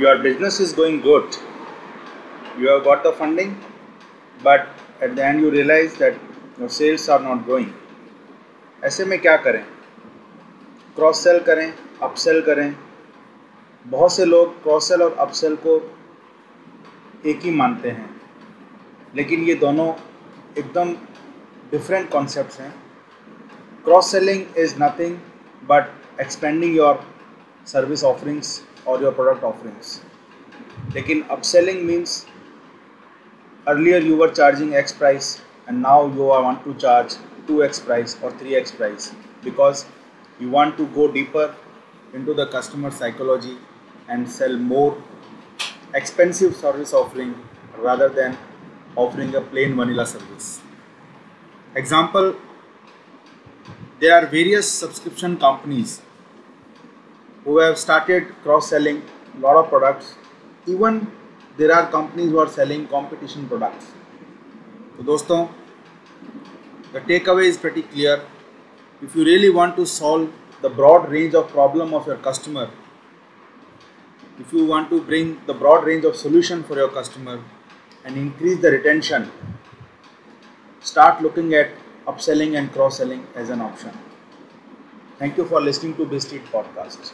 your business is going good you have got the funding but at the end you realize that your sales are not growing ऐसे में क्या करें cross sell करें upsell करें बहुत से लोग क्रॉस सेल और अपसेल को एक ही मानते हैं लेकिन ये दोनों एकदम डिफरेंट कॉन्सेप्ट्स हैं cross selling is nothing but expanding your service offerings और योर प्रोडक्ट ऑफरिंग्स लेकिन upselling means earlier you are charging X price and now you are want to charge two X price और three X price because you want to go deeper into the customer psychology and sell more expensive service offering rather than offering a plain vanilla service example they are various subscription companies who have started cross-selling a lot of products. Even there are companies who are selling competition products. So, dosto, the takeaway is pretty clear. If you really want to solve the broad range of problem of your customer, if you want to bring the broad range of solution for your customer and increase the retention, start looking at upselling and cross-selling as an option. Thank you for listening to Bistreet Podcasts.